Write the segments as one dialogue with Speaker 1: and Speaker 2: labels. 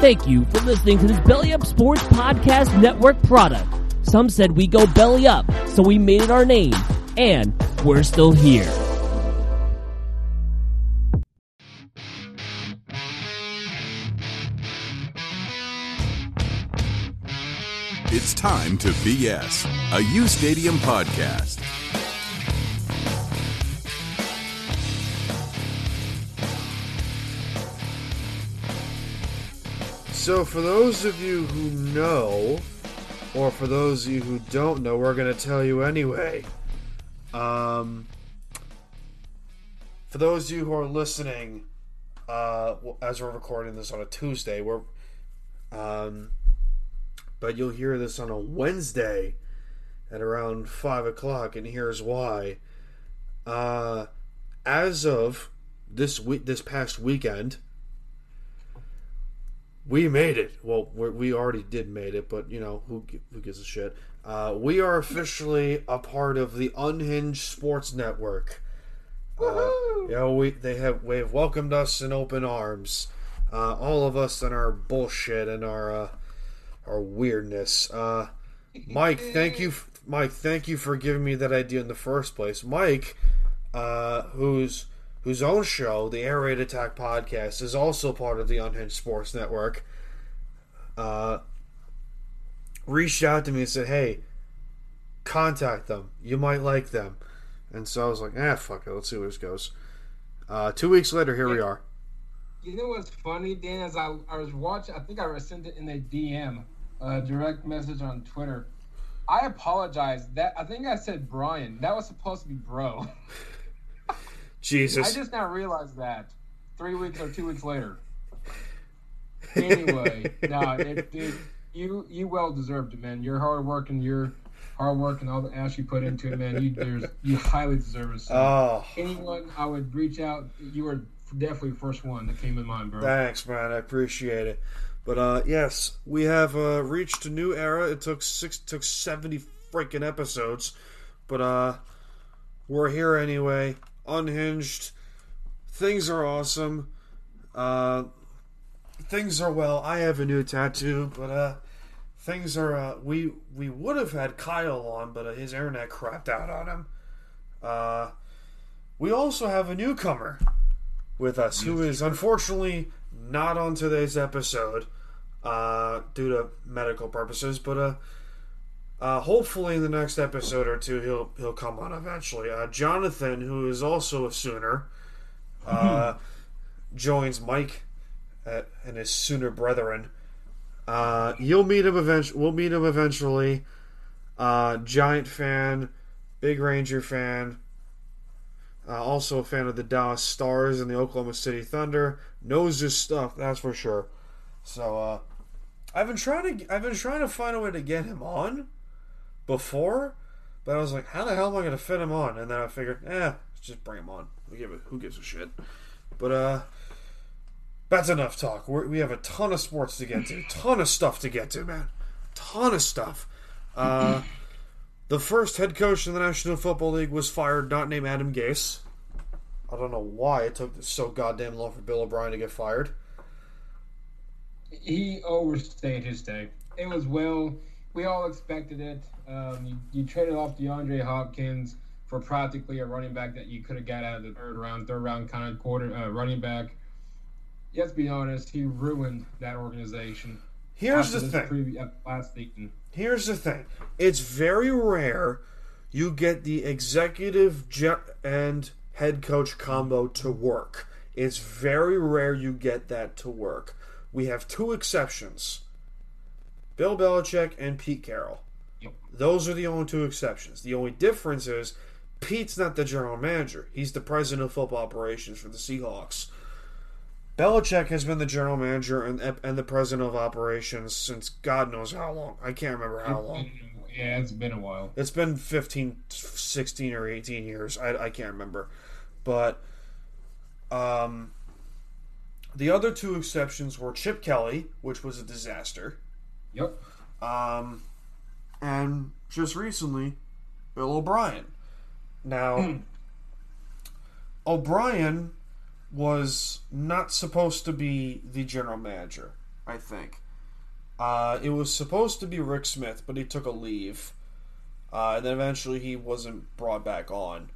Speaker 1: Thank you for listening to this Belly Up Sports Podcast Network product. Some said we go belly up, so we made it our name, and we're still here.
Speaker 2: It's time to BS, a U Stadium podcast.
Speaker 3: So, for those of you who know, or for those of you who don't know, we're going to tell you anyway. Um, for those of you who are listening, uh, as we're recording this on a Tuesday, we're, um, but you'll hear this on a Wednesday at around five o'clock, and here's why. Uh, as of this week, this past weekend, we made it. Well, we already did made it, but you know who who gives a shit. Uh, we are officially a part of the Unhinged Sports Network. Uh, you know, we they have they have welcomed us in open arms. Uh, all of us and our bullshit and our uh, our weirdness. Uh, Mike, thank you, Mike. Thank you for giving me that idea in the first place. Mike, uh, who's whose own show, the Air Raid Attack podcast, is also part of the Unhinged Sports Network, uh, reached out to me and said, "Hey, contact them. You might like them." And so I was like, "Ah, fuck it. Let's see where this goes." Uh, two weeks later, here we are.
Speaker 4: You know what's funny, Dan? As I, I was watching, I think I sent it in a DM, a direct message on Twitter. I apologize. That I think I said Brian. That was supposed to be Bro.
Speaker 3: Jesus.
Speaker 4: I just now realized that three weeks or two weeks later. Anyway, no, it, it, you you well deserved it, man. Your hard work and your hard work and all the ass you put into it, man. You there's you highly deserve it. So
Speaker 3: Oh,
Speaker 4: anyone I would reach out, you were definitely the first one that came in mind, bro.
Speaker 3: thanks, man. I appreciate it. But uh, yes, we have uh, reached a new era. It took six, took seventy freaking episodes, but uh, we're here anyway. Unhinged. Things are awesome. Uh, things are well. I have a new tattoo, but uh, things are. Uh, we we would have had Kyle on, but uh, his internet crapped out on him. Uh, we also have a newcomer with us who is unfortunately not on today's episode uh, due to medical purposes, but uh, uh, hopefully in the next episode or two he'll he'll come on eventually. Uh, Jonathan, who is also a Sooner, uh, joins Mike at, and his Sooner brethren. Uh, you'll meet him eventually. We'll meet him eventually. Uh, giant fan, big Ranger fan. Uh, also a fan of the Dallas Stars and the Oklahoma City Thunder. Knows his stuff, that's for sure. So uh, I've been trying to I've been trying to find a way to get him on before, but I was like, how the hell am I going to fit him on? And then I figured, eh, just bring him on. We give it, who gives a shit? But uh, that's enough talk. We're, we have a ton of sports to get to, ton of stuff to get to, man, ton of stuff. Uh, the first head coach in the National Football League was fired, not named Adam Gase. I don't know why it took so goddamn long for Bill O'Brien to get fired.
Speaker 4: he overstayed his stay. It was well. We all expected it. Um, you, you traded off DeAndre Hopkins for practically a running back that you could have got out of the third round, third round kind of quarter uh, running back. Let's be honest, he ruined that organization.
Speaker 3: Here's the thing.
Speaker 4: previ- uh, last season.
Speaker 3: Here's the thing. It's very rare you get the executive je- and head coach combo to work. It's very rare you get that to work. We have two exceptions Bill Belichick and Pete Carroll.
Speaker 4: Yep.
Speaker 3: Those are the only two exceptions. The only difference is Pete's not the general manager, he's the president of football operations for the Seahawks. Belichick has been the general manager and, and the president of operations since God knows how long. I can't remember how long.
Speaker 4: Yeah, it's been a while.
Speaker 3: It's been 15, 16, or 18 years. I, I can't remember. But um, the other two exceptions were Chip Kelly, which was a disaster,
Speaker 4: Yep.
Speaker 3: um, and just recently, Bill O'Brien. Now, O'Brien was not supposed to be the general manager. I think. Uh, it was supposed to be Rick Smith, but he took a leave. Uh, and then eventually he wasn't brought back on.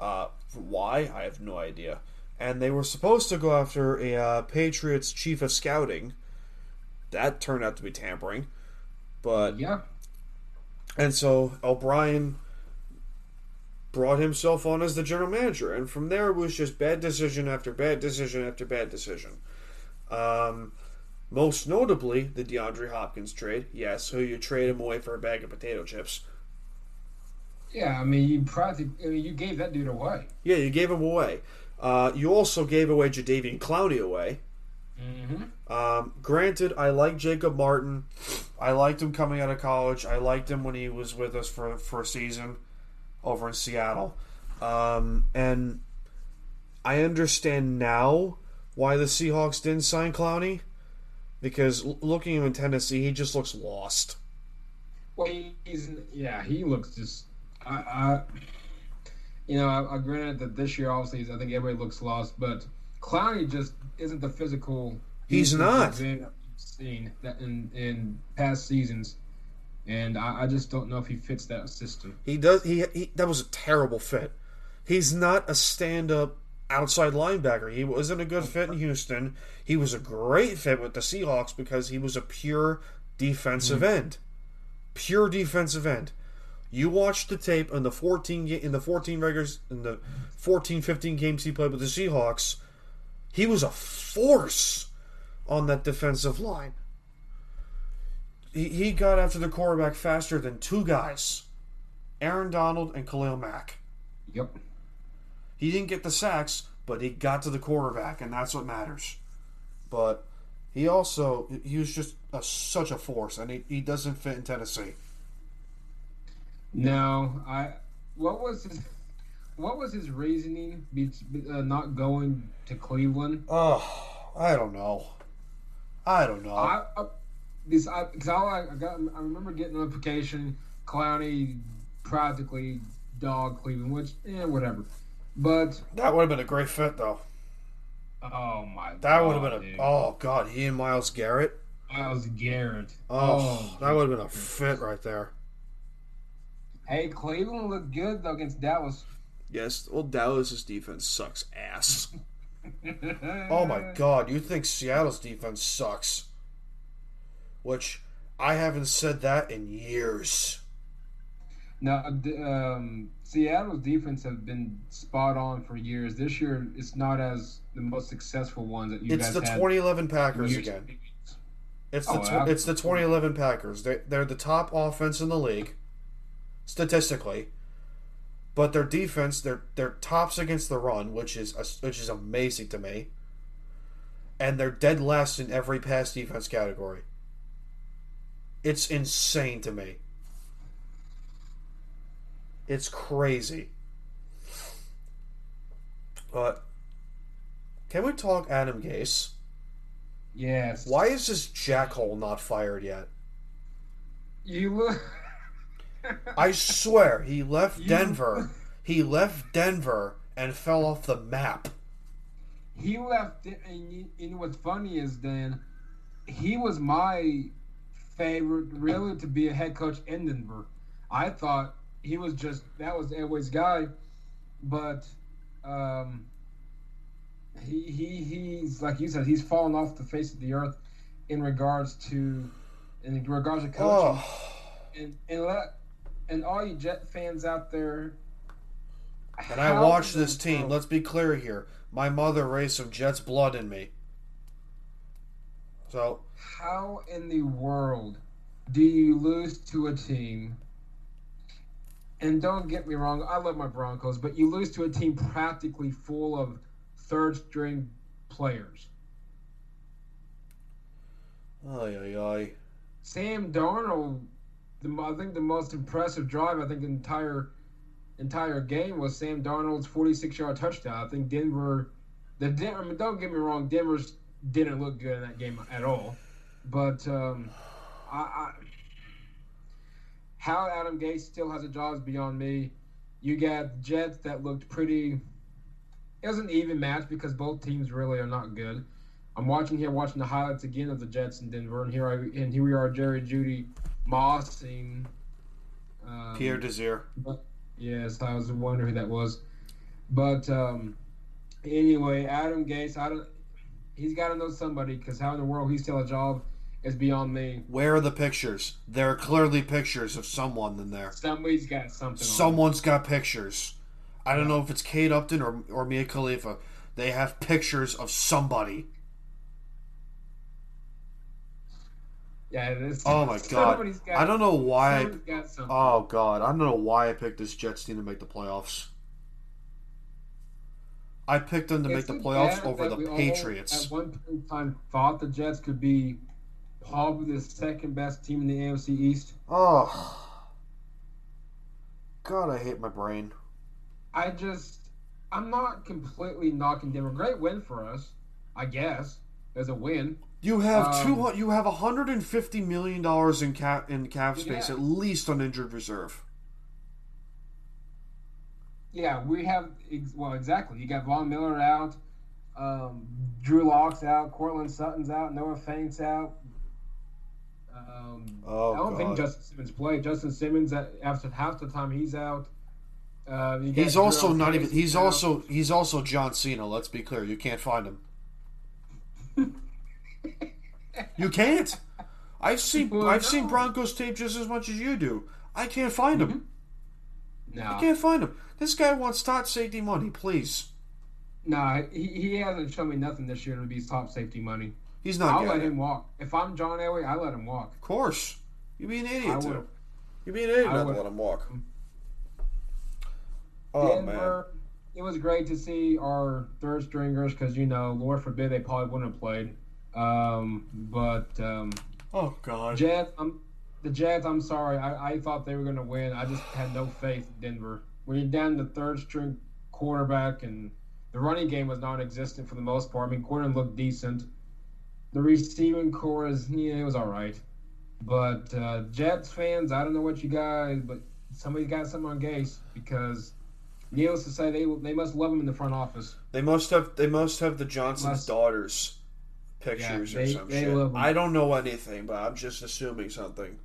Speaker 3: Uh, why? I have no idea. And they were supposed to go after a uh, Patriots chief of scouting. That turned out to be tampering. But
Speaker 4: Yeah.
Speaker 3: and so O'Brien brought himself on as the general manager, and from there it was just bad decision after bad decision after bad decision. Um, most notably, the DeAndre Hopkins trade. Yes, who you trade him away for a bag of potato chips.
Speaker 4: Yeah, I mean, you practically, I mean, you gave that dude away.
Speaker 3: Yeah, you gave him away. Uh, you also gave away Jadeveon Clowney away.
Speaker 4: Mm-hmm.
Speaker 3: Um, granted, I like Jacob Martin. I liked him coming out of college. I liked him when he was with us for for a season over in Seattle. Um, and I understand now why the Seahawks didn't sign Clowney because looking at him in Tennessee, he just looks lost.
Speaker 4: Well, he's yeah, he looks just. I, I you know, I, I granted that this year obviously I think everybody looks lost, but Clowney just isn't the physical.
Speaker 3: He's not.
Speaker 4: Seen that in in past seasons, and I, I just don't know if he fits that system.
Speaker 3: He does. He, he that was a terrible fit. He's not a stand-up outside linebacker. He wasn't a good fit in Houston. He was a great fit with the Seahawks because he was a pure defensive hmm. end, pure defensive end. You watch the tape in the 14 ga- in the 14 regulars in the 14 15 games he played with the Seahawks. He was a force on that defensive line. He, he got after the quarterback faster than two guys. Aaron Donald and Khalil Mack.
Speaker 4: Yep.
Speaker 3: He didn't get the sacks, but he got to the quarterback, and that's what matters. But he also he was just a, such a force, and he, he doesn't fit in Tennessee.
Speaker 4: No, I. What was his? What was his reasoning be, uh, not going to Cleveland?
Speaker 3: Oh, I don't know. I don't know.
Speaker 4: I, I this I, cause all I, I got I remember getting a notification Clowney practically dog Cleveland, which eh, whatever. But
Speaker 3: that would have been a great fit, though.
Speaker 4: oh my,
Speaker 3: That
Speaker 4: God,
Speaker 3: would have been a
Speaker 4: dude.
Speaker 3: oh god. He and Myles Garrett.
Speaker 4: Myles Garrett.
Speaker 3: Oh, that would have been a fit right there.
Speaker 4: Hey, Cleveland looked good though against Dallas.
Speaker 3: Yes, well, Dallas's defense sucks ass. Oh my god, you think Seattle's defense sucks? Which I haven't said that in years.
Speaker 4: Now, um, Seattle's defense have been spot on for years. This year, it's not as the most successful ones that you
Speaker 3: It's
Speaker 4: guys
Speaker 3: the
Speaker 4: had
Speaker 3: 2011 Packers
Speaker 4: years
Speaker 3: again. It's the
Speaker 4: Oh,
Speaker 3: tw- it's the 2011 Packers. They they're the top offense in the league, statistically. But their defense, they're they're tops against the run, which is which is amazing to me. And they're dead last in every pass defense category. It's insane to me. It's crazy. But can we talk Adam Gase?
Speaker 4: Yes.
Speaker 3: Why is this jackhole not fired yet?
Speaker 4: You look.
Speaker 3: I swear he left
Speaker 4: You-
Speaker 3: Denver. He left Denver and fell off the map.
Speaker 4: he left and you, you know what's funny is then he was my favorite really to be a head coach in Denver. I thought he was just that was Elway's guy, but um, he he he's like you said he's fallen off the face of the earth in regards to in regards to coaching
Speaker 3: Oh,
Speaker 4: and and let and all you Jet fans out there.
Speaker 3: and I
Speaker 4: how
Speaker 3: watched this team.
Speaker 4: world-
Speaker 3: Let's be clear here. My mother raised some Jets blood in me. So
Speaker 4: How in the world do you lose to a team? And don't get me wrong, I love my Broncos, but you lose to a team practically full of third string players.
Speaker 3: Ay, ay, ay.
Speaker 4: Sam Darnold, the, I think the most impressive drive I think the entire entire game was Sam Darnold's 46 yard touchdown. I think Denver, the Den- I mean, don't get me wrong, Denver's didn't look good in that game at all, but um, I, I how Adam Gase still has a job is beyond me. You got Jets that looked pretty. It was an even match because both teams really are not good. I'm watching here, watching the highlights again of the Jets in Denver, and here I and here we are, Jerry Jeudy mossing. Um,
Speaker 3: Pierre Desir.
Speaker 4: yes, I was wondering who that was, but um, anyway, Adam Gase, I don't. He's got to know somebody because how in the world he's still a job is beyond me.
Speaker 3: Where are the pictures? There are clearly pictures of someone in there.
Speaker 4: Somebody's got something. on.
Speaker 3: Someone's got pictures. I don't know if it's Kate Upton or, or Mia Khalifa. They have pictures of somebody.
Speaker 4: Yeah, it is.
Speaker 3: Oh my god.
Speaker 4: Got,
Speaker 3: I don't know why.
Speaker 4: somebody's got something.
Speaker 3: Oh god, I don't know why I picked this Jets team to make the playoffs. I picked them to make the playoffs over the Patriots.
Speaker 4: At one point in time, thought the Jets could be probably the second best team in the AFC East.
Speaker 3: Oh. God, I hate my brain.
Speaker 4: I just, I'm not completely knocking Denver. Great win for us, I guess. As a win.
Speaker 3: You have
Speaker 4: Um,
Speaker 3: two. You have 150 million dollars in cap in cap space
Speaker 4: Yeah.
Speaker 3: at least on injured reserve.
Speaker 4: Yeah, we have. Well, exactly. You got Von Miller out, um, Drew Lock's out, Courtland Sutton's out, Noah Fant's out. Um,
Speaker 3: Oh,
Speaker 4: I don't think
Speaker 3: God.
Speaker 4: Justin Simmons played. Justin Simmons, at, after half the time, he's out. Uh,
Speaker 3: He's also not even. He's
Speaker 4: out.
Speaker 3: also he's also John Cena. Let's be clear. You can't find him. You can't. I've seen
Speaker 4: Well,
Speaker 3: I've seen. Broncos tape just as much as you do. I can't find him. Mm-hmm.
Speaker 4: No,
Speaker 3: I can't find him. This guy wants top safety money, please.
Speaker 4: no, he, he hasn't shown me nothing this year to be top safety money.
Speaker 3: He's not
Speaker 4: I'll let
Speaker 3: it.
Speaker 4: him walk. If I'm John Elway, I let him walk.
Speaker 3: Of course. You'd be an idiot too. You'd be an idiot
Speaker 4: I
Speaker 3: not to let him walk. Mm-hmm. Oh man.
Speaker 4: It was great to see our third stringers because you know, Lord forbid they probably wouldn't have played. Um, but um,
Speaker 3: Oh god.
Speaker 4: Jets, I'm the Jets. I'm sorry. I, I thought they were going to win. I just had no faith in Denver. When you're down to third string quarterback and the running game was non-existent for the most part. I mean, Gordon looked decent. The receiving core is yeah, it was all right. But uh, Jets fans, I don't know what you guys, but somebody's got something on Gase because needless to say, they they must love him in the front office.
Speaker 3: They must have they must have the Johnson's
Speaker 4: Must.
Speaker 3: daughters pictures
Speaker 4: Yeah,
Speaker 3: or
Speaker 4: they-
Speaker 3: some
Speaker 4: they
Speaker 3: shit. I don't know anything, but I'm just assuming something.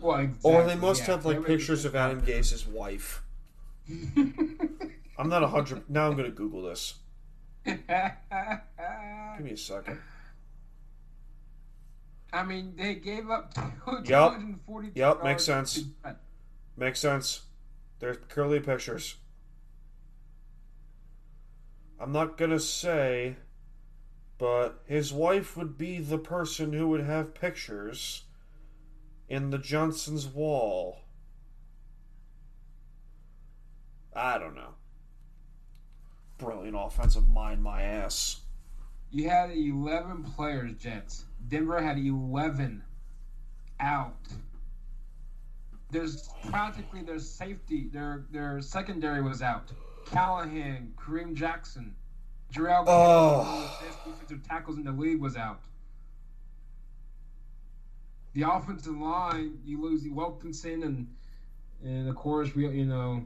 Speaker 4: Well,
Speaker 3: Or they must
Speaker 4: yeah.
Speaker 3: have like pictures of Adam Gase's wife. I'm not a hundred. Now I'm gonna Google this. Give me a second.
Speaker 4: I mean, they gave up. 240
Speaker 3: Yup, makes sense. Makes sense. There's curly pictures. I'm not gonna say, but his wife would be the person who would have pictures in the Johnson's wall. I don't know. Brilliant offensive mind, my ass.
Speaker 4: You had 11 players, Jets. Denver had 11 out. There's practically their safety, their their secondary was out. Callahan, Kareem Jackson, Jurrell,
Speaker 3: Oh.
Speaker 4: one of the best defensive tackles in the league, was out. The offensive line, you lose Wilkinson and and of course we you know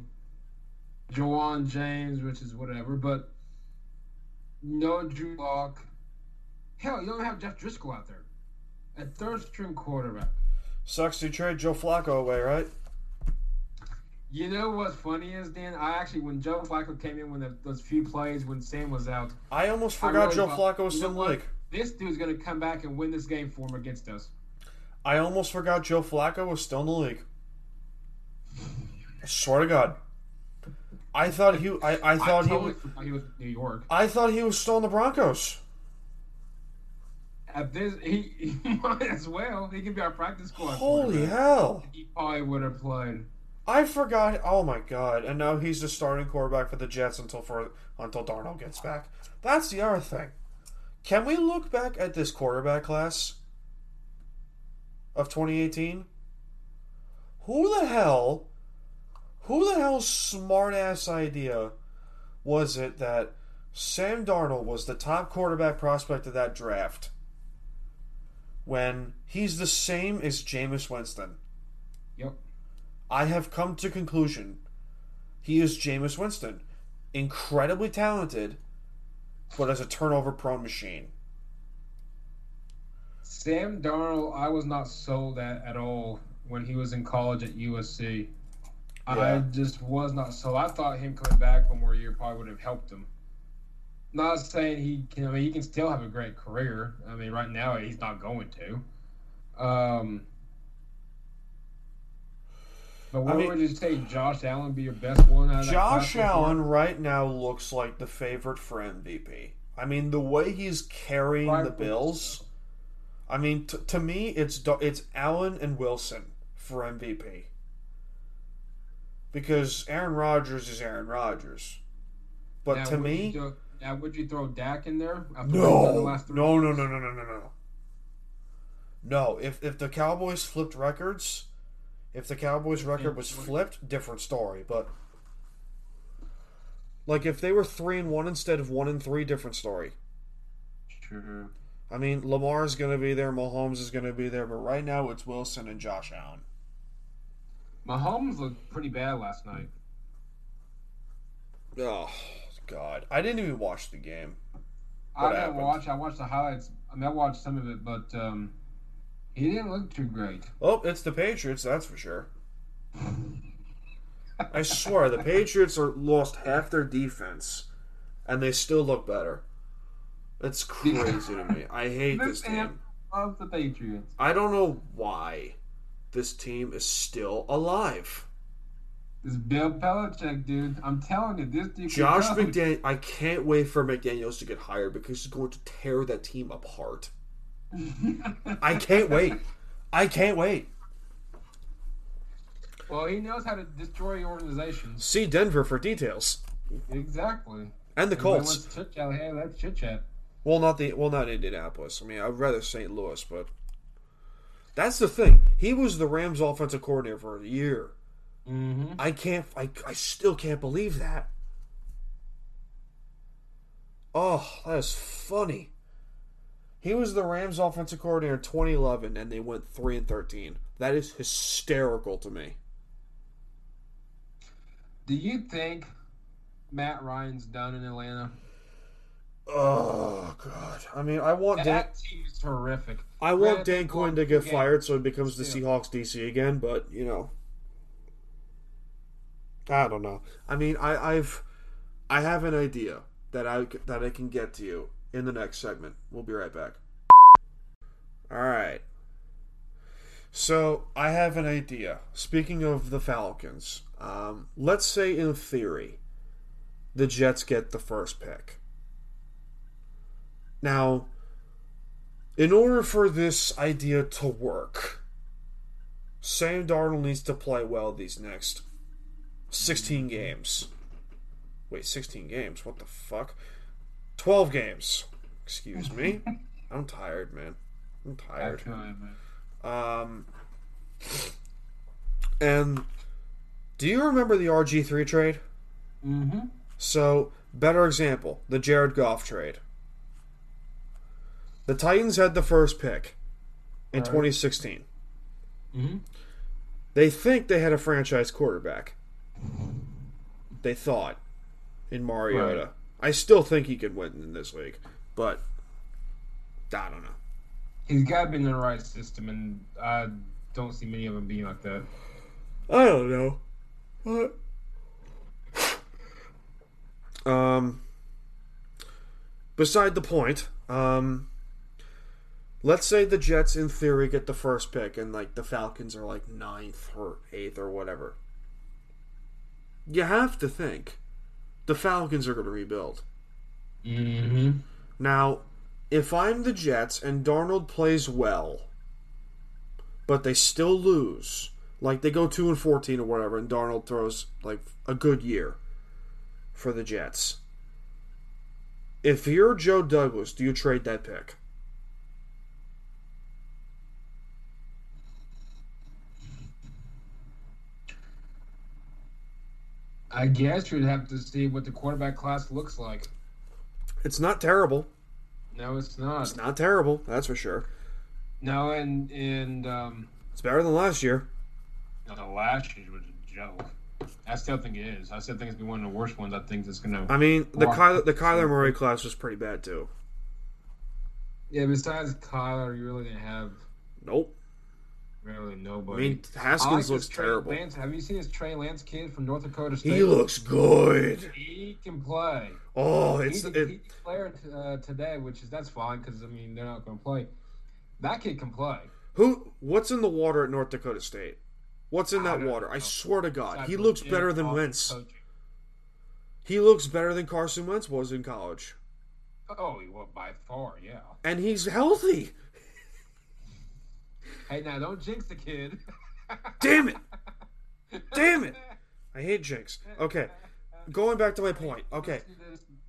Speaker 4: Ja'Wuan James, which is whatever, but no Drew Lock. Hell, you don't have Jeff Driskel out there A third string quarterback.
Speaker 3: Sucks to trade Joe Flacco away, right?
Speaker 4: You know what's funny is Dan? I actually when Joe Flacco came in when the, those few plays when Sam was out,
Speaker 3: I almost
Speaker 4: I
Speaker 3: forgot
Speaker 4: really
Speaker 3: Joe
Speaker 4: thought,
Speaker 3: Flacco was still in the league.
Speaker 4: This dude's gonna come back and win this game for him against us.
Speaker 3: I almost forgot Joe Flacco was still in the league. I swear to God. I thought he I, I thought he
Speaker 4: totally
Speaker 3: was
Speaker 4: forgot he was in New York.
Speaker 3: I thought he was still in the Broncos.
Speaker 4: At this, he, he might as well. He could be our practice squad.
Speaker 3: Holy hell.
Speaker 4: He probably would have played.
Speaker 3: I forgot oh my god. And now he's the starting quarterback for the Jets until for until Darnold gets back. That's the other thing. Can we look back at this quarterback class of 2018? Who the hell who the hell's smart ass idea was it that Sam Darnold was the top quarterback prospect of that draft when he's the same as Jameis Winston? I have come to conclusion he is Jameis Winston. Incredibly talented, but as a turnover prone machine.
Speaker 4: Sam Darnold, I was not sold at at all when he was in college at USC. I just was not sold. I thought him coming back one more year probably would have helped him. Not saying he can. I mean, he can still have a great career. I mean, right now he's not going to. Um, but what
Speaker 3: I mean-
Speaker 4: would you say, Josh Allen be your best one out of
Speaker 3: Josh? Allen right now looks like the favorite for MVP. I mean, the way he's carrying the Bills. I mean, t- to me, it's Do- it's Allen and Wilson for MVP. Because Aaron Rodgers is Aaron Rodgers. But
Speaker 4: Now,
Speaker 3: to
Speaker 4: you
Speaker 3: me,
Speaker 4: throw- now would you throw Dak in there? after what the
Speaker 3: no,
Speaker 4: last three
Speaker 3: no, no, no, no, no, no, no. No, if if the Cowboys flipped records, if the Cowboys record was flipped, different story. But like if they were three and one instead of one and three, different story.
Speaker 4: Sure.
Speaker 3: I mean, Lamar's going to be there, Mahomes is going to be there, but right now it's Wilson and Josh Allen.
Speaker 4: Mahomes looked pretty bad last night.
Speaker 3: Oh God, I didn't even watch the game.
Speaker 4: I didn't
Speaker 3: happened?
Speaker 4: watch. I watched the highlights. I mean, I watched some of it, but um, he didn't look too great.
Speaker 3: Oh, it's the Patriots, that's for sure. I swear, the Patriots are lost half their defense, and they still look better. It's crazy to me. I hate this
Speaker 4: This
Speaker 3: team.
Speaker 4: loves the Patriots.
Speaker 3: I don't know why this team is still alive.
Speaker 4: This Bill Belichick dude. I'm telling you, this dude.
Speaker 3: Josh. McDaniel. I can't wait for McDaniel's to get hired because he's going to tear that team apart. I can't wait. I can't wait.
Speaker 4: well, he knows how to destroy organizations.
Speaker 3: See Denver for details
Speaker 4: Exactly.
Speaker 3: and the Colts.
Speaker 4: chit chat. Hey, let's chit chat.
Speaker 3: Well, not the well, not Indianapolis. I mean, I'd rather St. Louis, but that's the thing. He was the Rams' offensive coordinator for a year.
Speaker 4: Mm-hmm.
Speaker 3: I can't. I, I still can't believe that. Oh, that is funny. He was the Rams' offensive coordinator in 2011, and they went three and 13. That is hysterical to me.
Speaker 4: Do you think Matt Ryan's done in Atlanta?
Speaker 3: Oh God! I mean, I want Dan,
Speaker 4: That team is horrific.
Speaker 3: I want
Speaker 4: Granted,
Speaker 3: Dan Quinn to get fired so he becomes the. Seahawks DC again, but you know, I don't know. I mean, I, I've I have an idea that I that I can get to you in the next segment. We'll be right back. All right. So I have an idea. Speaking of the Falcons, um, let's say in theory, the Jets get the first pick. Now, in order for this idea to work, Sam Darnold needs to play well these next 16 games. Wait, 16 games? What the fuck? 12 games. Excuse me. I'm tired, man. I'm tired.
Speaker 4: Right, man.
Speaker 3: Um, and do you remember the RG3 trade?
Speaker 4: Mm-hmm.
Speaker 3: So, better example, the Jared Goff trade. The Titans had the first pick in
Speaker 4: Right.
Speaker 3: 2016.
Speaker 4: Mm-hmm.
Speaker 3: They think they had a franchise quarterback. They thought in Mariota.
Speaker 4: Right.
Speaker 3: I still think he could win in this league, but I don't know.
Speaker 4: He's got to be in the right system, and I don't see many of them being like that.
Speaker 3: I don't know. What? Um. Beside the point, um, let's say the Jets, in theory, get the first pick, and like the Falcons are like ninth or eighth or whatever. You have to think the Falcons are going to rebuild.
Speaker 4: Mm-hmm.
Speaker 3: Now, if I'm the Jets and Darnold plays well, but they still lose, like they go two and fourteen or whatever, and Darnold throws like a good year for the Jets. If you're Joe Douglas, do you trade that pick?
Speaker 4: I guess you'd have to see what the quarterback class looks like.
Speaker 3: It's not terrible.
Speaker 4: No, it's not.
Speaker 3: It's not terrible, that's for sure.
Speaker 4: No, and and um,
Speaker 3: It's better than last year.
Speaker 4: the last year was a joke. I still think it is. I still think it's been one of the worst ones. I think that's gonna.
Speaker 3: I mean, the Kyler, the Kyler Murray class was pretty bad too.
Speaker 4: Yeah, besides Kyler, you really didn't have
Speaker 3: Nope.
Speaker 4: Really
Speaker 3: I
Speaker 4: nobody.
Speaker 3: mean,
Speaker 4: I
Speaker 3: Haskins
Speaker 4: like
Speaker 3: looks terrible.
Speaker 4: Lance. Have you seen this Trey Lance kid from North Dakota State?
Speaker 3: He looks good.
Speaker 4: He can play.
Speaker 3: Oh, it's
Speaker 4: He's a,
Speaker 3: it,
Speaker 4: he declared uh, today, which is that's fine because I mean they're not going to play. That kid can play.
Speaker 3: who? What's in the water at North Dakota State? What's in that
Speaker 4: don't
Speaker 3: water? I swear to God, he looks better than Wentz.
Speaker 4: coaching.
Speaker 3: He looks better than Carson Wentz was in college,
Speaker 4: Oh, he was by far, yeah.
Speaker 3: and he's healthy.
Speaker 4: Hey, now don't jinx the kid.
Speaker 3: Damn it! Damn it! I hate Jinx. Okay, going back to my point. Okay,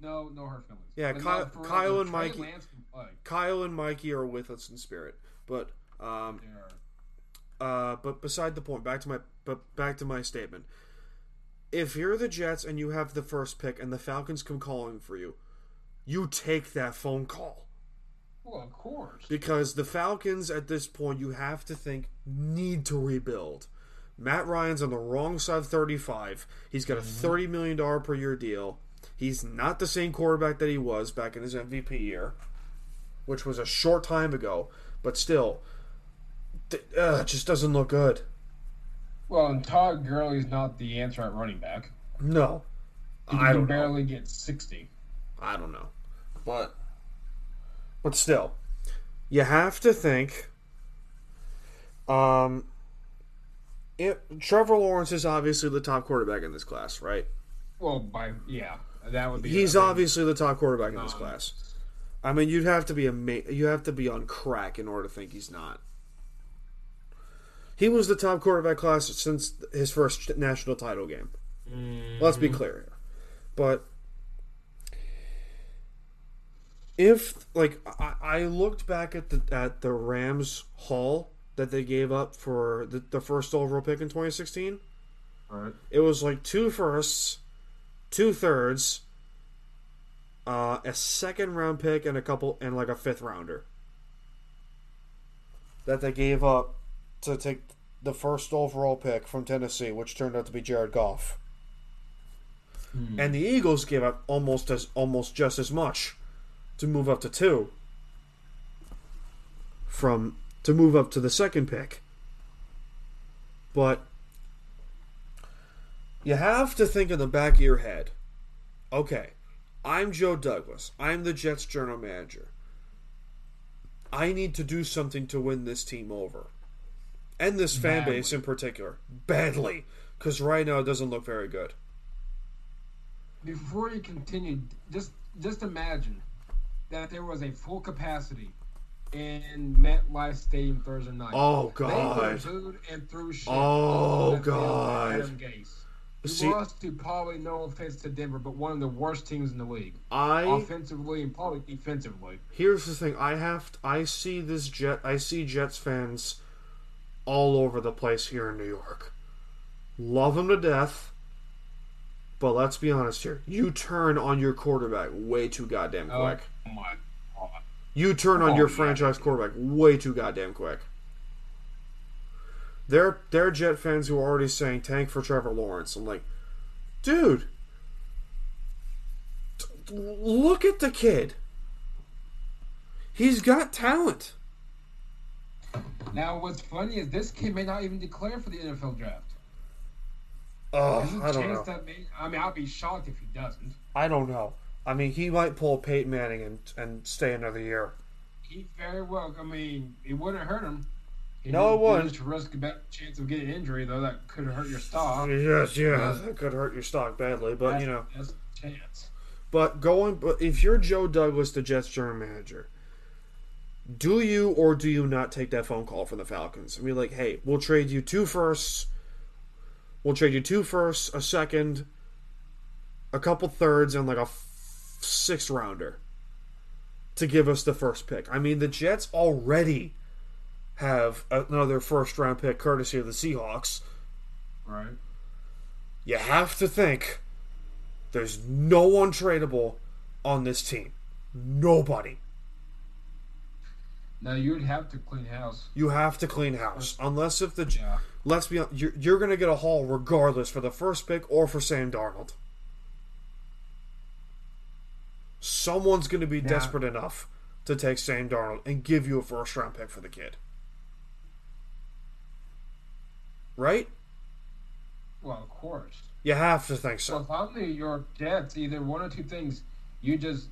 Speaker 4: No, no hurt feelings.
Speaker 3: Yeah, Kyle- Kyle and Mikey-
Speaker 4: Lance can play.
Speaker 3: Kyle and Mikey are with us in spirit, but um, Uh, but beside the point, back to my but back to my statement. If you're the Jets and you have the first pick and the Falcons come calling for you, you take that phone call
Speaker 4: Well, of course.
Speaker 3: because the Falcons at this point you have to think need to rebuild. Matt Ryan's on the wrong side of 35. He's got a 30 million dollar per year deal. He's not the same quarterback that he was back in his MVP year, which was a short time ago, but still uh, it just doesn't look good.
Speaker 4: Well, and Todd Gurley's not the answer at running back.
Speaker 3: No.
Speaker 4: He
Speaker 3: I
Speaker 4: can
Speaker 3: don't know.
Speaker 4: barely get 60.
Speaker 3: I don't know. But but still, you have to think um it, Trevor Lawrence is obviously the top quarterback in this class, right?
Speaker 4: Well, by, yeah. That would be.
Speaker 3: He's obviously the top quarterback in this
Speaker 4: Um,
Speaker 3: class. I mean, you'd have to be ama- you have to be on crack in order to think he's not. He was the top quarterback class since his first national title game. Let's be clear here. But if like I, I looked back at the at the Rams haul that they gave up for the, the first overall pick in 2016,
Speaker 4: Right.
Speaker 3: it was like two firsts, two thirds, uh, a second round pick, and a couple and like a fifth rounder that they gave up to take the first overall pick from Tennessee, which turned out to be Jared Goff. And the Eagles gave up almost as almost just as much to move up to two from to move up to the second pick. But you have to think in the back of your head, okay, I'm Joe Douglas. I'm the Jets general manager. I need to do something to win this team over. And this fan
Speaker 4: Badly.
Speaker 3: base in particular. Badly. Because right now it doesn't look very good.
Speaker 4: Before you continue, just just imagine that there was a full capacity in MetLife Stadium Thursday night.
Speaker 3: Oh,
Speaker 4: They
Speaker 3: God.
Speaker 4: booed and threw shit.
Speaker 3: Oh,
Speaker 4: all over that field
Speaker 3: God.
Speaker 4: Adam Gase. We
Speaker 3: See-
Speaker 4: lost to probably no offense to Denver, but one of the worst teams in the league,
Speaker 3: I
Speaker 4: offensively and probably defensively.
Speaker 3: here's the thing. I have to, I see this jet. I see Jets fans all over the place here in New York. Love them to death, but let's be honest here. You turn on your quarterback way too goddamn quick.
Speaker 4: Oh
Speaker 3: quick.
Speaker 4: my god!
Speaker 3: You turn on
Speaker 4: Oh,
Speaker 3: your franchise quarterback way too goddamn quick. They're they're Jet fans who are already saying tank for Trevor Lawrence. I'm like, dude, t- look at the kid. He's got talent.
Speaker 4: Now, what's funny is this kid may not even declare for the NFL draft.
Speaker 3: Oh, I don't know.
Speaker 4: that may, I mean, I'll be shocked if he doesn't.
Speaker 3: I don't know. I mean, he might pull Peyton Manning and and stay another year.
Speaker 4: He very well. I mean, it wouldn't hurt him. He
Speaker 3: No, it wouldn't.
Speaker 4: Just risk a better chance of getting injury, though. That could hurt your stock.
Speaker 3: Yes, yeah, that could hurt your stock badly, but you know.
Speaker 4: that's a chance.
Speaker 3: But going, but if you're Joe Douglas, the Jets general manager, do you or do you not take that phone call from the Falcons? I mean, like, hey, we'll trade you two firsts, we'll trade you two firsts, a second, a couple thirds, and like a f- sixth rounder to give us the first pick. I mean, the Jets already have another first round pick courtesy of the Seahawks.
Speaker 4: Right.
Speaker 3: You have to think there's no one tradable on this team. Nobody.
Speaker 4: Now you'd have to clean house.
Speaker 3: You have to clean house. Unless if the
Speaker 4: Yeah.
Speaker 3: Let's be honest, you're, you're going to get a haul regardless for the first pick or for Sam Darnold. Someone's going to be
Speaker 4: Yeah.
Speaker 3: desperate enough to take Sam Darnold and give you a first round pick for the kid. Right?
Speaker 4: Well, of course.
Speaker 3: You have to think
Speaker 4: So
Speaker 3: so.
Speaker 4: if I'm New York Jets, either one or two things. You just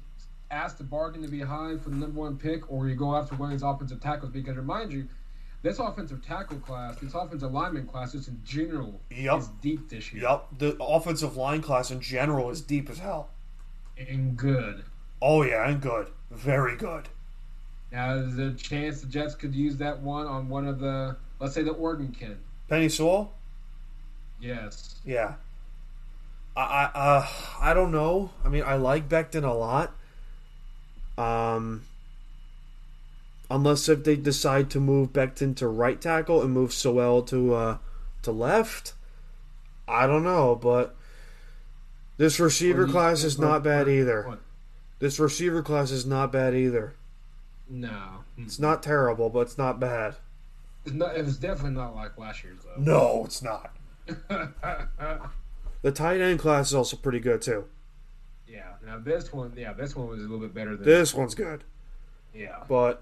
Speaker 4: ask the bargain to be high for the number one pick, or you go after one of these offensive tackles. Because remind you, this offensive tackle class, this offensive lineman class, just in general,
Speaker 3: Yup.
Speaker 4: is deep this year.
Speaker 3: Yep, the offensive line class in general is deep as hell.
Speaker 4: And good.
Speaker 3: Oh yeah, and good, very good.
Speaker 4: Now, is there a chance the Jets could use that one on one of the, let's say, the Oregon kid?
Speaker 3: Penei Sewell,
Speaker 4: Yes.
Speaker 3: yeah. I I uh, I don't know. I mean, I like Becton a lot. Um, unless if they decide to move Becton to right tackle and move Sewell to uh to left, I don't know. But this receiver
Speaker 4: you-
Speaker 3: class is not bad either.
Speaker 4: What?
Speaker 3: This receiver class is not bad either.
Speaker 4: No.
Speaker 3: It's not terrible, but it's not bad.
Speaker 4: It's, not, it's definitely not like last year's, though.
Speaker 3: No, it's not. The tight end class is also pretty good too.
Speaker 4: yeah. Now, this one, yeah, this one was a little bit better than.
Speaker 3: This one's good,
Speaker 4: Yeah.
Speaker 3: but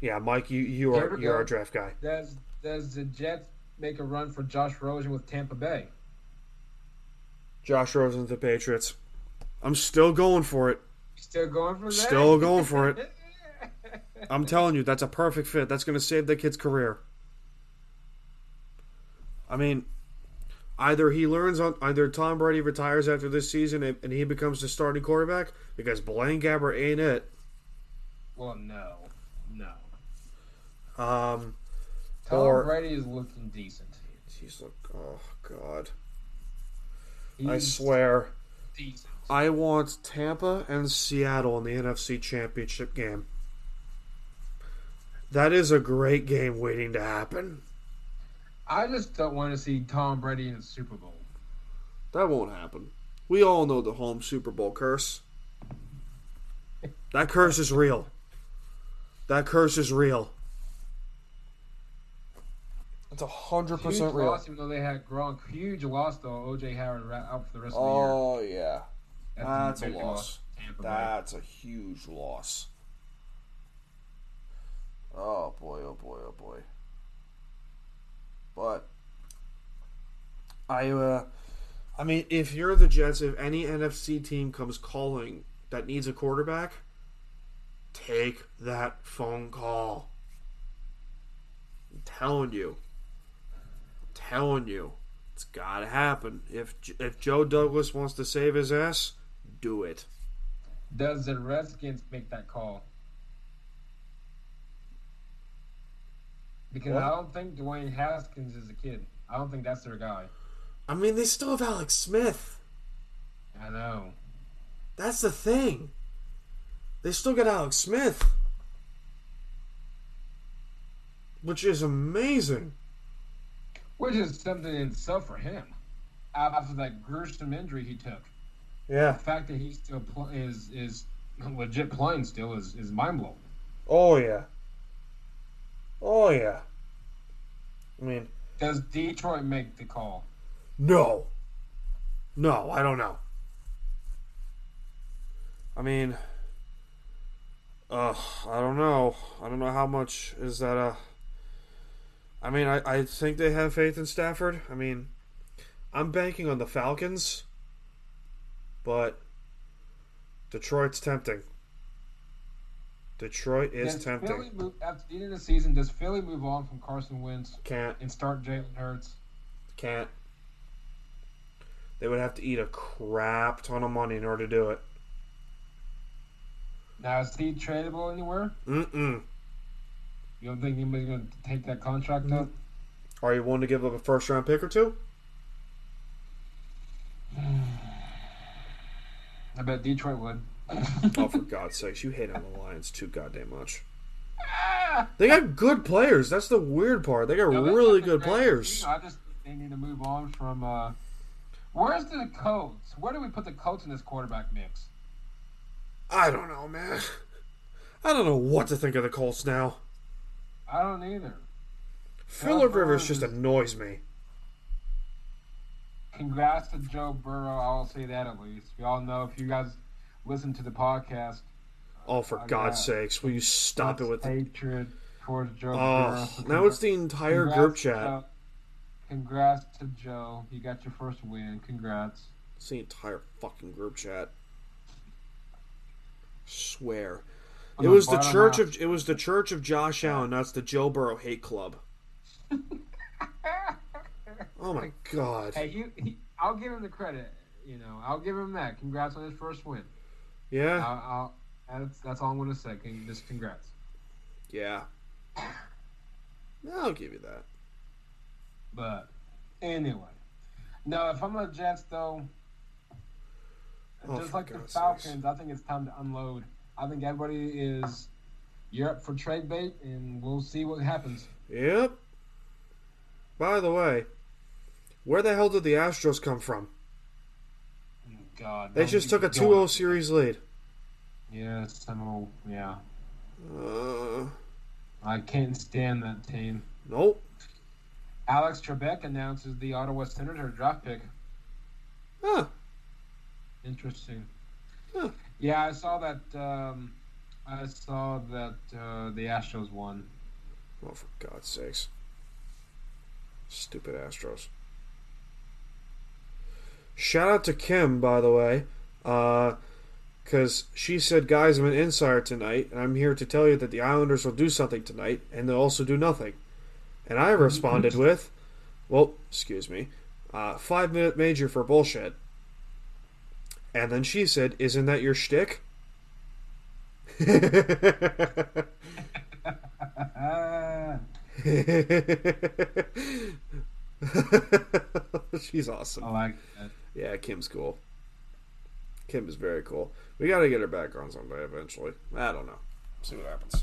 Speaker 3: yeah, Mike, you you are you're our draft guy.
Speaker 4: Does does the Jets make a run for Josh Rosen with Tampa Bay?
Speaker 3: Josh Rosen to the Patriots. I'm still going for it.
Speaker 4: Still going for that?
Speaker 3: Still going for it. I'm telling you, that's a perfect fit. That's going to save the kid's career. I mean, either he learns on either Tom Brady retires after this season and and he becomes the starting quarterback because Blaine Gabbert ain't it.
Speaker 4: well, no.
Speaker 3: Um,
Speaker 4: Tom
Speaker 3: Or-
Speaker 4: Brady is looking decent.
Speaker 3: he's like, oh god,
Speaker 4: He's
Speaker 3: I swear.
Speaker 4: decent.
Speaker 3: I want Tampa and Seattle in the NFC Championship game. That is a great game waiting to happen.
Speaker 4: I just don't want to see Tom Brady in the Super Bowl.
Speaker 3: That won't happen. We all know the home Super Bowl curse. That curse is real. That curse is real. It's a hundred percent real.
Speaker 4: loss, even though they had Gronk. Huge loss, though. OJ Howard out for the rest of the year.
Speaker 3: Oh yeah, that's a loss.
Speaker 4: Bay.
Speaker 3: That's a huge loss. Oh boy, oh boy, oh boy. But I uh I mean if you're the Jets, if any NFC team comes calling that needs a quarterback, take that phone call. I'm telling you. Telling you. It's got to happen. If if Joe Douglas wants to save his ass, do it.
Speaker 4: Does the Redskins make that call? Because
Speaker 3: What?
Speaker 4: I don't think Dwayne Haskins is a kid. I don't think that's their guy.
Speaker 3: I mean, they still have Alex Smith.
Speaker 4: I know.
Speaker 3: That's the thing. They still got Alex Smith, which is amazing.
Speaker 4: Which is something in itself for him. After that gruesome injury he took,
Speaker 3: Yeah.
Speaker 4: the fact that he still pl- is is legit playing still is, is mind blowing.
Speaker 3: Oh yeah. Oh yeah. I mean,
Speaker 4: Does Detroit make the call?
Speaker 3: no. No, I don't know. I mean, uh, I don't know. I don't know how much is that. Uh, I mean, I, I think they have faith in Stafford. I mean, I'm banking on the Falcons, but Detroit's tempting. Detroit is
Speaker 4: Does
Speaker 3: tempting.
Speaker 4: Philly move, after the end of the season, does Philly move on from Carson Wentz
Speaker 3: Can't,
Speaker 4: and start Jalen Hurts?
Speaker 3: can't. They would have to eat a crap ton of money in order to do it.
Speaker 4: Now is he tradable anywhere?
Speaker 3: Mm-mm.
Speaker 4: You don't think anybody's going to take that contract up?
Speaker 3: Are you willing to give up a first round pick or two?
Speaker 4: I bet Detroit would.
Speaker 3: Oh, for God's sakes, you hate on the Lions too goddamn much. They got good players. That's the weird part. They got
Speaker 4: No,
Speaker 3: really good players.
Speaker 4: I just they need to move on from. Uh, where's the Colts? Where do we put the Colts in this quarterback mix?
Speaker 3: I don't know, man. I don't know what to think of the Colts now.
Speaker 4: I don't either. Philip
Speaker 3: Rivers just annoys me.
Speaker 4: Congrats to Joe Burrow. I'll say that at least. We all know if you guys listen to the podcast,
Speaker 3: Oh, for
Speaker 4: I
Speaker 3: God's sakes, will you stop it with the.
Speaker 4: hatred towards Joe
Speaker 3: Oh,
Speaker 4: Burrow.
Speaker 3: now it's the entire
Speaker 4: Congrats,
Speaker 3: group chat.
Speaker 4: Joe. Congrats to Joe. You got your first win. Congrats.
Speaker 3: It's the entire fucking group chat. Swear.
Speaker 4: On
Speaker 3: It was the church
Speaker 4: half-
Speaker 3: of it was the church of Josh Allen. That's the Joe Burrow hate club. Oh my god.
Speaker 4: Hey, you, he, I'll give him the credit. You know, I'll give him that. Congrats on his first win.
Speaker 3: Yeah,
Speaker 4: I'll, I'll, that's that's all I'm gonna say. Con- Just congrats.
Speaker 3: yeah. I'll give you that.
Speaker 4: But anyway, no. If I'm the Jets, though,
Speaker 3: Oh,
Speaker 4: just like the Falcons,
Speaker 3: sakes.
Speaker 4: I think it's time to unload. I think everybody is you're up for trade bait, and we'll see what happens.
Speaker 3: Yep. By the way, where the hell did the Astros come from?
Speaker 4: God,
Speaker 3: They just took a
Speaker 4: going.
Speaker 3: 2-0 series lead.
Speaker 4: Yes, I'm yeah.
Speaker 3: Uh,
Speaker 4: I can't stand that team.
Speaker 3: nope.
Speaker 4: Alex Trebek announces the Ottawa Senator draft pick.
Speaker 3: Huh.
Speaker 4: Interesting.
Speaker 3: Huh.
Speaker 4: Yeah, I saw that. Um, I saw that uh, the Astros won.
Speaker 3: Well, for God's sakes. Stupid Astros. Shout out to Kim, by the way, because she said, Guys, I'm an insider tonight, and I'm here to tell you that the Islanders will do something tonight, and they'll also do nothing. And I responded with, Well, excuse me, uh, five minute major for bullshit. And then she said, Isn't that your shtick? She's awesome.
Speaker 4: Oh, I like that.
Speaker 3: Yeah, Kim's cool. Kim is very cool. We got to get her back on someday eventually. I don't know. See what happens.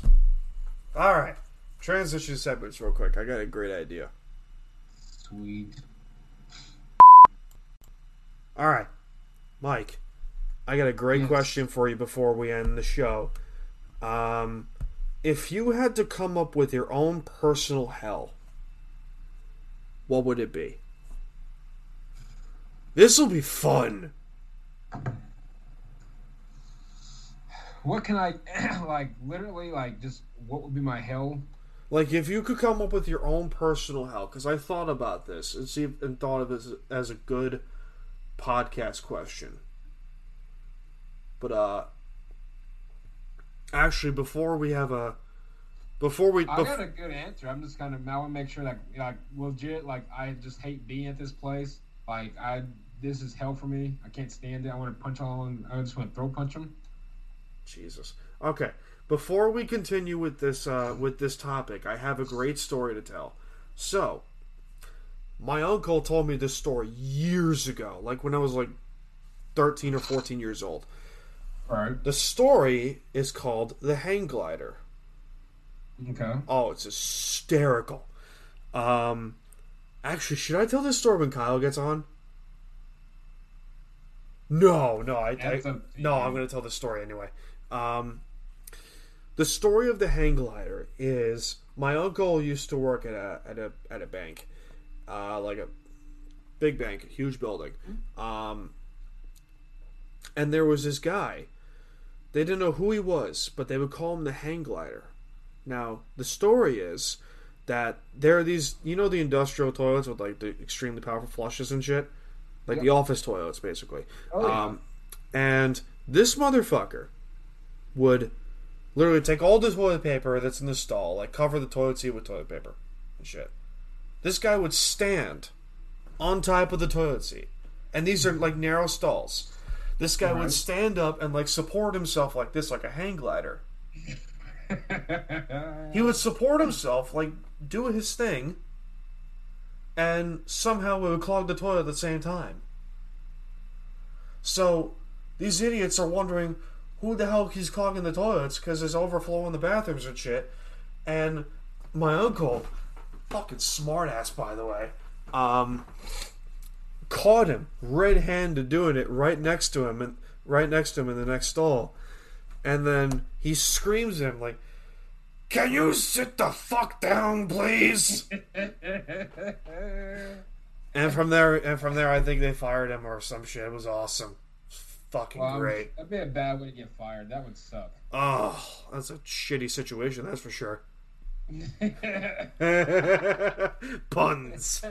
Speaker 3: All right. Transition segments real quick. I got a great idea.
Speaker 4: Sweet.
Speaker 3: All right. Mike, I got a great
Speaker 4: Yes.
Speaker 3: question for you before we end the show. Um, if you had to come up with your own personal hell, what would it be? This will be fun.
Speaker 4: What can I like? Literally, like, just what would be my hell?
Speaker 3: Like if you could come up with your own personal hell, because I thought about this and see and thought of this as a good podcast question. But uh, actually, before we have a, before we,
Speaker 4: I
Speaker 3: bef-
Speaker 4: got a good answer. I'm just kind of. I want to make sure that, like, legit. Like, I just hate being at this place. Like, I this is hell for me. I can't stand it. I want to punch all. I just want to throw punch them.
Speaker 3: Jesus. Okay, before we continue with this uh, with this topic, I have a great story to tell. So, my uncle told me this story years ago, like when I was like thirteen or fourteen years old.
Speaker 4: Right.
Speaker 3: The story is called The Hang Glider.
Speaker 4: Okay.
Speaker 3: Oh, it's hysterical. Um, actually, should I tell this story when Kyle gets on? No, no, I, I
Speaker 4: That's up to
Speaker 3: no. I'm going to tell the story anyway. Um, the story of the hang glider is my uncle used to work at a at a at a bank, uh, like a big bank, a huge building. Um, and there was this guy. They didn't know who he was, but they would call him the hang glider. Now, the story is that there are these, you know, the industrial toilets with like the extremely powerful flushes and shit, like the office toilets, basically.
Speaker 4: Oh, yeah.
Speaker 3: Um, and this motherfucker would literally take all the toilet paper that's in the stall, like cover the toilet seat with toilet paper and shit. This guy would stand on top of the toilet seat, and these are like narrow stalls. This guy would stand up and like support himself like this, like a hang glider. He would support himself, like do his thing, and somehow it would clog the toilet at the same time. So these idiots are wondering who the hell he's clogging the toilets because there's overflow in the bathrooms and shit. And my uncle, fucking smartass by the way, um, caught him red-handed doing it right next to him and right next to him in the next stall. And then he screams at him like, "Can you sit the fuck down, please?" and from there, and from there, I think they fired him or some shit. It was awesome, fucking
Speaker 4: Well,
Speaker 3: great.
Speaker 4: That'd be a bad way to get fired. That would suck.
Speaker 3: Oh, that's a shitty situation, that's for sure. puns.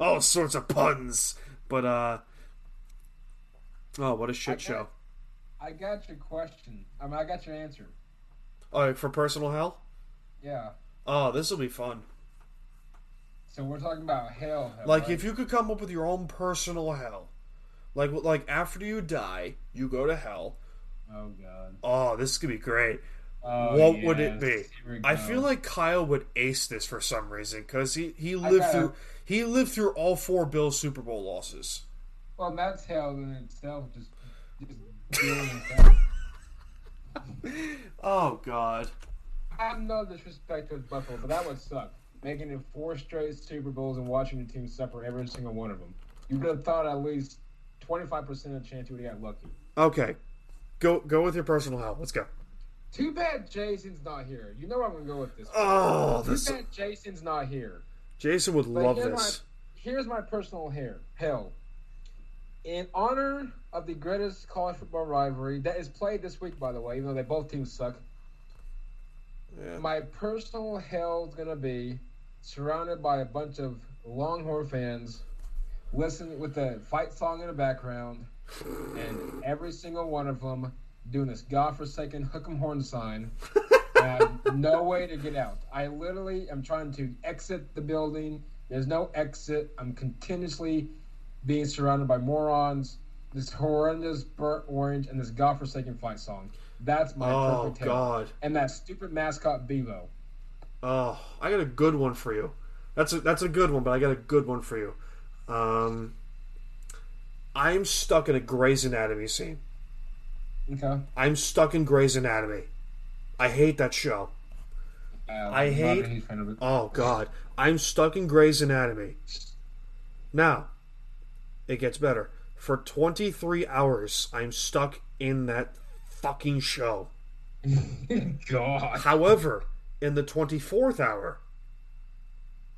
Speaker 3: All sorts of puns. But uh Oh, what a shit
Speaker 4: I
Speaker 3: show.
Speaker 4: I got your question. I mean, I got your answer.
Speaker 3: Oh, for personal hell?
Speaker 4: Yeah.
Speaker 3: Oh, this will be fun.
Speaker 4: So we're talking about hell. hell
Speaker 3: Like
Speaker 4: right?
Speaker 3: if you could come up with your own personal hell. Like like after you die, you go to hell.
Speaker 4: Oh god.
Speaker 3: Oh, this could be great.
Speaker 4: Oh,
Speaker 3: what would it be? I feel like Kyle would ace this for some reason because he, he lived
Speaker 4: gotta-
Speaker 3: through he lived through all four Bills Super Bowl losses.
Speaker 4: Well, that's hell in itself. Just, just dealing with that.
Speaker 3: Oh God.
Speaker 4: I have no disrespect towards Buffalo, but that would suck. Making it four straight Super Bowls and watching your team suffer every single one of them. You would have thought at least twenty five percent of the chance you would have got lucky.
Speaker 3: Okay, go go with your personal hell. Let's go.
Speaker 4: Too bad Jason's not here. You know where I'm gonna go with this.
Speaker 3: Oh,
Speaker 4: Too
Speaker 3: this
Speaker 4: bad Jason's not here.
Speaker 3: Jason would
Speaker 4: But
Speaker 3: love
Speaker 4: here's
Speaker 3: this.
Speaker 4: My, here's my personal hair. Hell. In honor of the greatest college football rivalry that is played this week, by the way, even though they both teams suck,
Speaker 3: Yeah.
Speaker 4: my personal hell is gonna be surrounded by a bunch of Longhorn fans, listening with the fight song in the background, and every single one of them doing this godforsaken hook 'em horn sign. and I have no way to get out. I literally am trying to exit the building. There's no exit. I'm continuously being surrounded by morons. This horrendous burnt orange and this godforsaken fight song. That's my
Speaker 3: Oh
Speaker 4: perfect hell
Speaker 3: God.
Speaker 4: and that stupid mascot Bevo.
Speaker 3: Oh, I got a good one for you. That's a that's a good one, but I got a good one for you. Um, I'm stuck in a Grey's Anatomy scene.
Speaker 4: Okay.
Speaker 3: I'm stuck in Grey's Anatomy. I hate that show.
Speaker 4: Uh,
Speaker 3: I hate-
Speaker 4: a of it.
Speaker 3: Oh God, I'm stuck in Grey's Anatomy. Now, it gets better. For 23 hours, I'm stuck in that fucking show.
Speaker 4: God.
Speaker 3: However, in the 24th hour,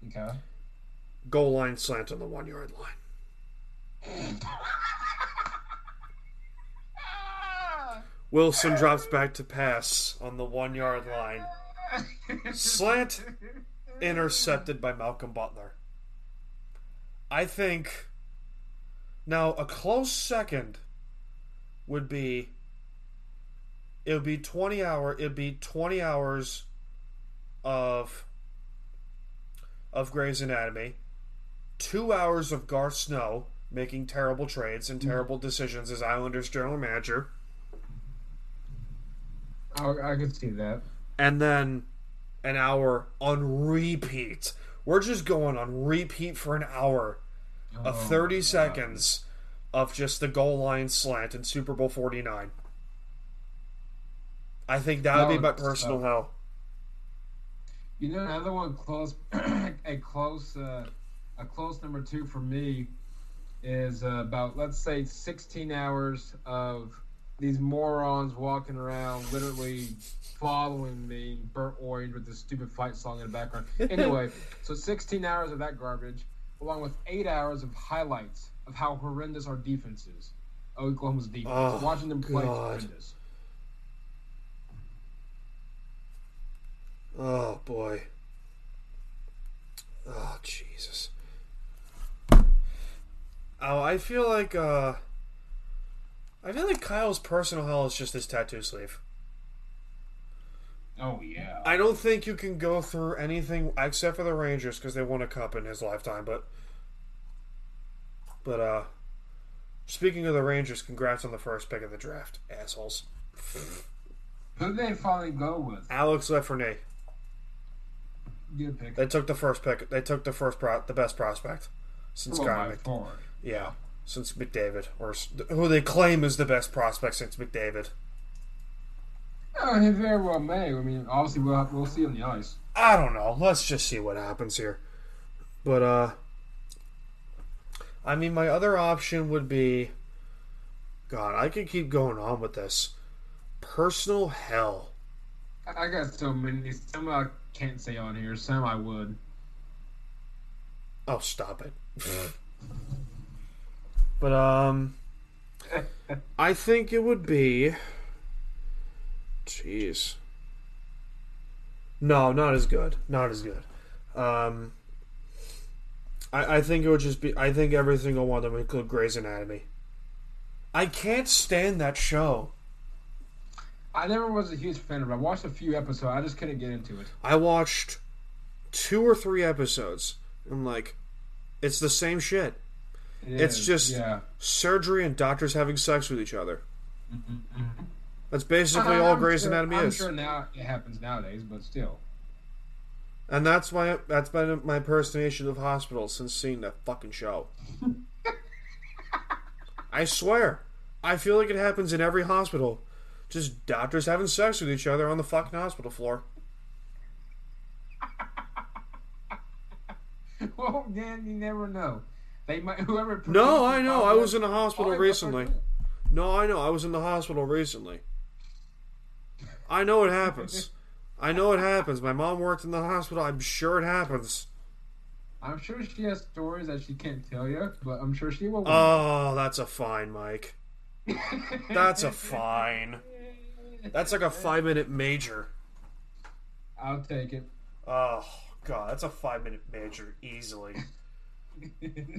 Speaker 4: Okay.
Speaker 3: goal line slant on the one yard line. Wilson drops back to pass on the one yard line. Slant intercepted by Malcolm Butler. I think now a close second would be it would be 20 hour it'd be 20 hours of of Grey's Anatomy, 2 hours of Garth Snow making terrible trades and mm-hmm. terrible decisions as Islanders general manager,
Speaker 4: I, I could see that.
Speaker 3: and then an hour on repeat. We're just going on repeat for an hour of
Speaker 4: Oh,
Speaker 3: 30
Speaker 4: God.
Speaker 3: seconds of just the goal line slant in Super Bowl 49. I think that would be my personal
Speaker 4: suck.
Speaker 3: hell.
Speaker 4: You know, another one close, a close, uh, a close number two for me is uh, about let's say 16 hours of these morons walking around, literally following me, burnt orange with this stupid fight song in the background. Anyway, so 16 hours of that garbage, along with eight hours of highlights of how horrendous our defense is. Oklahoma's defense.
Speaker 3: Oh,
Speaker 4: Watching them play is
Speaker 3: God.
Speaker 4: horrendous.
Speaker 3: Oh boy. Oh Jesus. Oh, I feel like uh I feel like Kyle's personal hell is just his tattoo sleeve.
Speaker 4: Oh yeah.
Speaker 3: I don't think you can go through anything except for the Rangers because they won a cup in his lifetime. But, but uh, speaking of the Rangers, congrats on the first pick of the draft, assholes.
Speaker 4: Who did they finally go with?
Speaker 3: Alex Lafreniere.
Speaker 4: Good pick.
Speaker 3: They took the first pick. They took the first pro, the best prospect since
Speaker 4: by
Speaker 3: yeah, since McDavid, or who they claim is the best prospect since McDavid.
Speaker 4: Oh, he very well may. I mean, obviously we'll have, we'll see on the ice.
Speaker 3: I don't know. Let's just see what happens here. But uh I mean my other option would be God, I could keep going on with this. Personal hell.
Speaker 4: I I got so many. Some I can't say on here. Some I would.
Speaker 3: Oh, stop it. but um I think it would be. Jeez. No, not as good. Not as good. Um, I, I think it would just be. I think every single one of them would include Grey's Anatomy. I can't stand that show.
Speaker 4: I never was a huge fan of it. I watched a few episodes. I just couldn't get into it.
Speaker 3: I watched two or three episodes. I'm like, it's the same shit.
Speaker 4: It
Speaker 3: It's
Speaker 4: is,
Speaker 3: just
Speaker 4: yeah.
Speaker 3: surgery and doctors having sex with each other. That's basically all
Speaker 4: Uh-huh. I'm
Speaker 3: Grey's
Speaker 4: sure-
Speaker 3: Anatomy
Speaker 4: I'm
Speaker 3: is.
Speaker 4: sure now it happens nowadays, but still.
Speaker 3: And that's why that's been my impersonation of hospitals since seeing that fucking show. I swear, I feel like it happens in every hospital. Just doctors having sex with each other on the fucking hospital floor.
Speaker 4: well, Dan, you never know. They might whoever.
Speaker 3: No, I know. I was in the hospital recently. No, I know. I was in the hospital recently. I know it happens. I know it happens. My mom worked in the hospital. I'm sure it happens.
Speaker 4: I'm sure she has stories that she can't tell you, but I'm sure she will.
Speaker 3: Oh, that's a fine, Mike. That's a fine. That's like a five minute major.
Speaker 4: I'll take it.
Speaker 3: Oh god, that's a five minute major easily.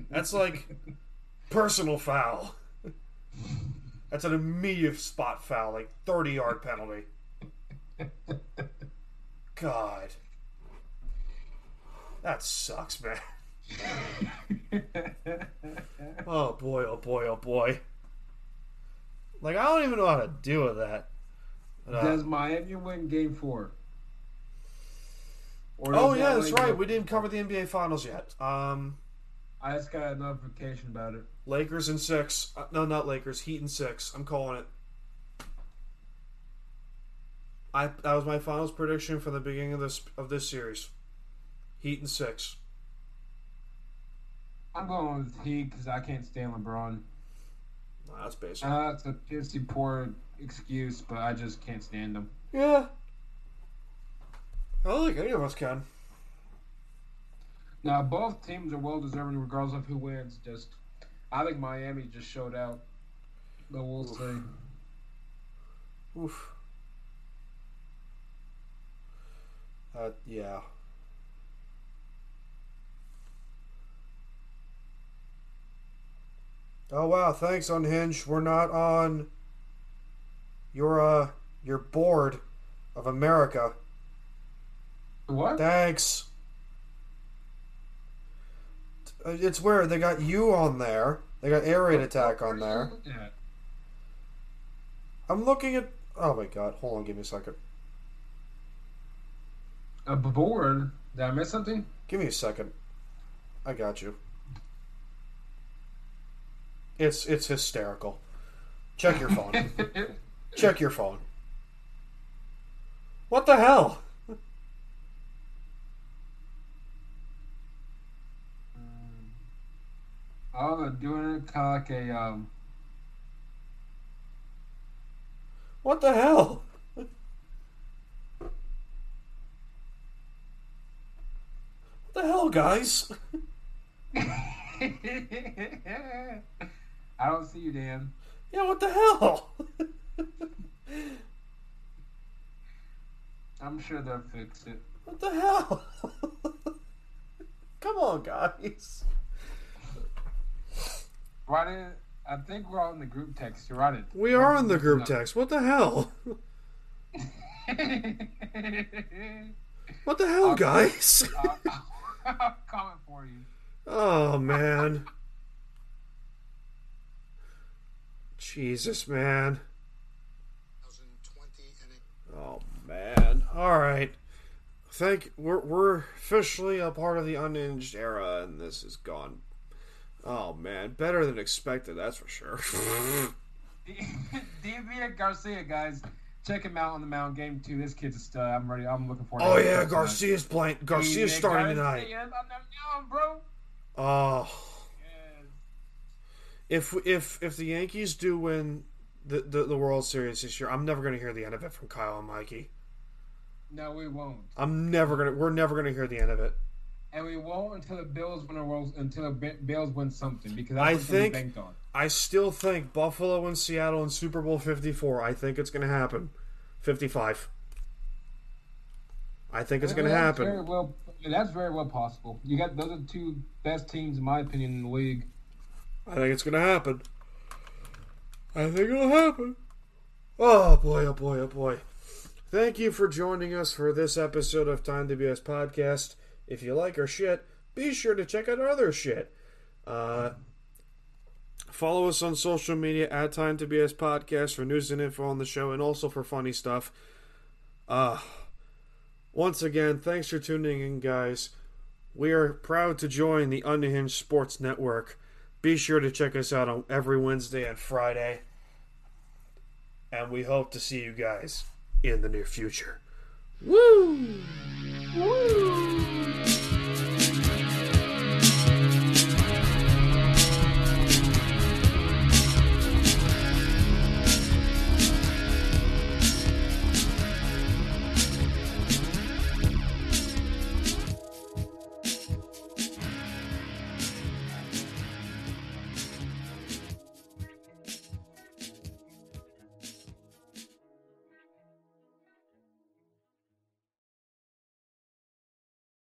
Speaker 3: That's like personal foul. That's an immediate spot foul, like thirty yard penalty. God, that sucks, man. Oh boy, oh boy, oh boy. Like I don't even know how to deal with that. But, uh,
Speaker 4: Does Miami win Game Four? Or
Speaker 3: oh yeah, that's right. We didn't cover the NBA Finals yet. Um,
Speaker 4: I just got a notification about it.
Speaker 3: Lakers in six. Uh, no, not Lakers. Heat in six. I'm calling it. I that was my finals prediction from the beginning of this of this series. Heat in six.
Speaker 4: I'm going with Heat because I can't stand LeBron.
Speaker 3: That's basic.
Speaker 4: Uh, it's a pissy poor excuse, but I just can't stand him.
Speaker 3: yeah. I don't think any of us can.
Speaker 4: Now, both teams are well deserving regardless of who wins. Just, I think Miami just showed out, but we'll see.
Speaker 3: Oof. Uh, yeah. Oh wow, thanks Unhinged. We're not on your uh your board of America.
Speaker 4: What?
Speaker 3: Thanks. Uh, It's weird. They got you on there. They got air raid attack on there. I'm looking at. Oh my god! Hold on, give me a second.
Speaker 4: A board? Did I miss something?
Speaker 3: Give me a second. I got you. It's it's hysterical. Check your phone. Check your phone. What the hell?
Speaker 4: Oh, doing it kind of like a um.
Speaker 3: What the hell? What the hell, guys?
Speaker 4: I don't see you, Dan.
Speaker 3: Yeah, what the hell?
Speaker 4: I'm sure they'll fix it.
Speaker 3: What the hell? Come on, guys.
Speaker 4: Why did I think we're all in the group text? You're right.
Speaker 3: We are in the group text. What the hell? What the hell, guys?
Speaker 4: I'll, I'll comment for you.
Speaker 3: Oh man. Jesus, man. Oh man. All right. Thank we're we're officially a part of the unhinged era, and this is gone. Oh man, better than expected. That's for sure.
Speaker 4: Deivi Garcia, guys, check him out on the mound. Game two. This kid's a stud. I'm ready. I'm looking forward.
Speaker 3: oh
Speaker 4: to it.
Speaker 3: Oh yeah, Garcia's playing. Garcia's
Speaker 4: Deivi
Speaker 3: starting
Speaker 4: Garcia
Speaker 3: tonight.
Speaker 4: mound, bro.
Speaker 3: Oh,
Speaker 4: Yes.
Speaker 3: if if if the Yankees do win the, the the World Series this year, I'm never gonna hear the end of it from Kyle and Mikey.
Speaker 4: No, we won't.
Speaker 3: I'm never gonna. We're never gonna hear the end of it.
Speaker 4: And we won't until the Bills win a world until the Bills win something because
Speaker 3: I think-
Speaker 4: banked on.
Speaker 3: I still think Buffalo and Seattle in Super Bowl 54. I think it's going to happen. 55. I think it's going to
Speaker 4: That's Very
Speaker 3: happen.
Speaker 4: well, that's very well possible. You got those are the two best teams, in my opinion, in the league.
Speaker 3: I think it's going to happen. I think it'll happen. Oh boy, oh boy, oh boy. Thank you for joining us for this episode of Time to BS podcast. If you like our shit, be sure to check out our other shit. Uh, follow us on social media at Time to BS podcast for news and info on the show and also for funny stuff. Uh, once again, thanks for tuning in, guys. We are proud to join the Unhinged Sports Network. Be sure to check us out on every Wednesday and Friday. And we hope to see you guys in the near future. Woo!